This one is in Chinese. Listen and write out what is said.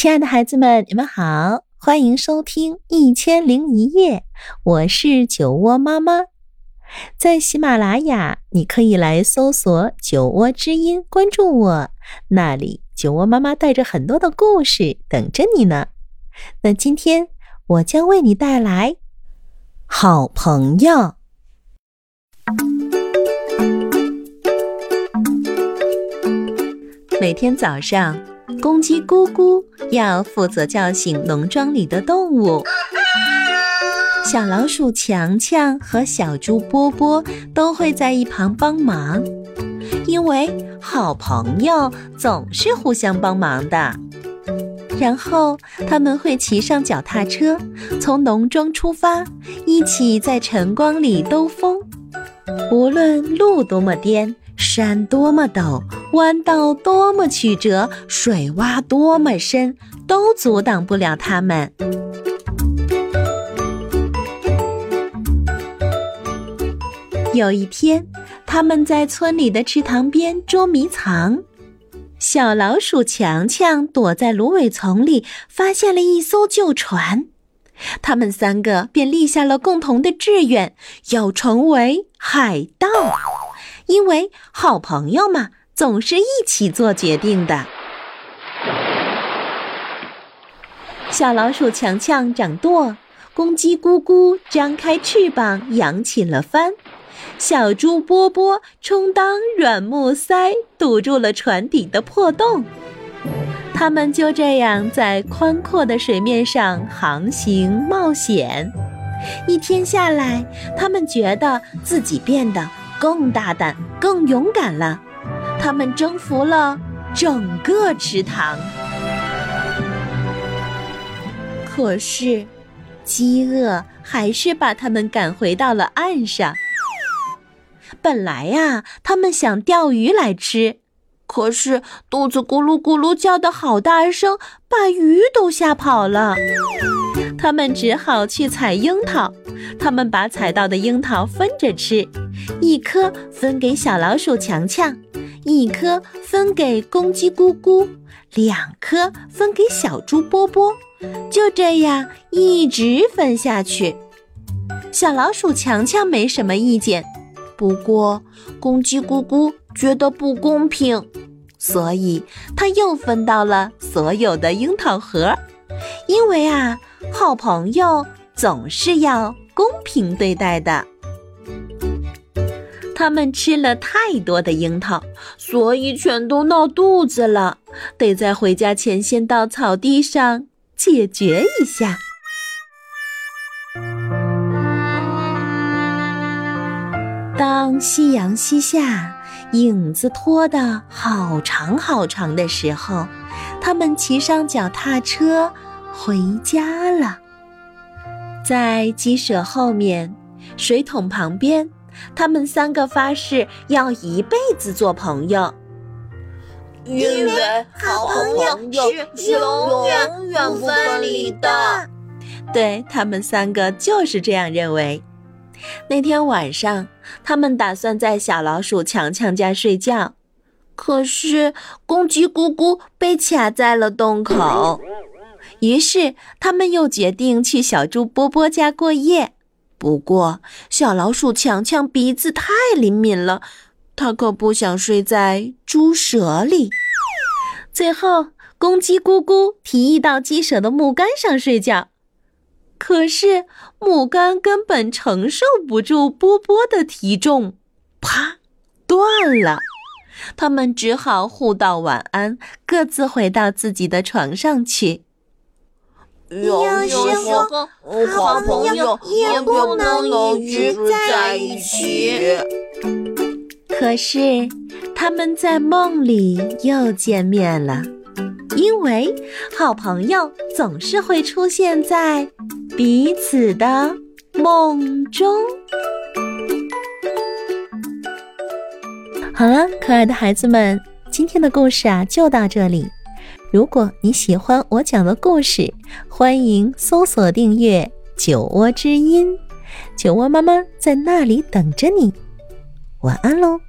亲爱的孩子们，你们好，欢迎收听《一千零一夜》，我是酒窝妈妈。在喜马拉雅，你可以来搜索“酒窝之音”，关注我，那里酒窝妈妈带着很多的故事等着你呢。那今天我将为你带来好朋友。每天早上，公鸡咕咕要负责叫醒农庄里的动物。小老鼠强强和小猪波波都会在一旁帮忙，因为好朋友总是互相帮忙的。然后他们会骑上脚踏车，从农庄出发，一起在晨光里兜风。无论路多么颠。山多么陡，弯道多么曲折，水洼多么深，都阻挡不了他们。有一天，他们在村里的池塘边捉迷藏，小老鼠强强躲在芦苇丛里，发现了一艘旧船。他们三个便立下了共同的志愿，要成为海盗。因为好朋友嘛，总是一起做决定的。小老鼠强强掌舵，公鸡咕咕张开翅膀扬起了帆，小猪波波充当软木塞，堵住了船底的破洞。他们就这样在宽阔的水面上航行冒险。一天下来，他们觉得自己变得。更大胆、更勇敢了，他们征服了整个池塘。可是，饥饿还是把他们赶回到了岸上。本来呀，他们想钓鱼来吃，可是肚子咕噜咕噜叫的好大声，把鱼都吓跑了。他们只好去采樱桃。他们把采到的樱桃分着吃，一颗分给小老鼠强强，一颗分给公鸡咕咕，两颗分给小猪波波，就这样一直分下去。小老鼠强强没什么意见，不过公鸡咕咕觉得不公平，所以他又分到了所有的樱桃核。因为啊，好朋友总是要。公平对待的，他们吃了太多的樱桃，所以全都闹肚子了，得在回家前先到草地上解决一下。当夕阳西下，影子拖得好长好长的时候，他们骑上脚踏车回家了。在鸡舍后面，水桶旁边，他们三个发誓要一辈子做朋友，因为好朋友是永远永远不分离的。对他们三个就是这样认为。那天晚上，他们打算在小老鼠强强家睡觉，可是公鸡咕咕被卡在了洞口。于是，他们又决定去小猪波波家过夜。不过，小老鼠强强鼻子太灵敏了，他可不想睡在猪舍里。最后，公鸡咕咕提议到鸡舍的木杆上睡觉，可是木杆根本承受不住波波的体重，啪，断了。他们只好互道晚安，各自回到自己的床上去。有时候，好朋友也不能一直在一起。可是，他们在梦里又见面了，因为好朋友总是会出现在彼此的梦中。好了，可爱的孩子们，今天的故事啊，就到这里。如果你喜欢我讲的故事，欢迎搜索订阅“酒窝之音”，酒窝妈妈在那里等着你。晚安喽。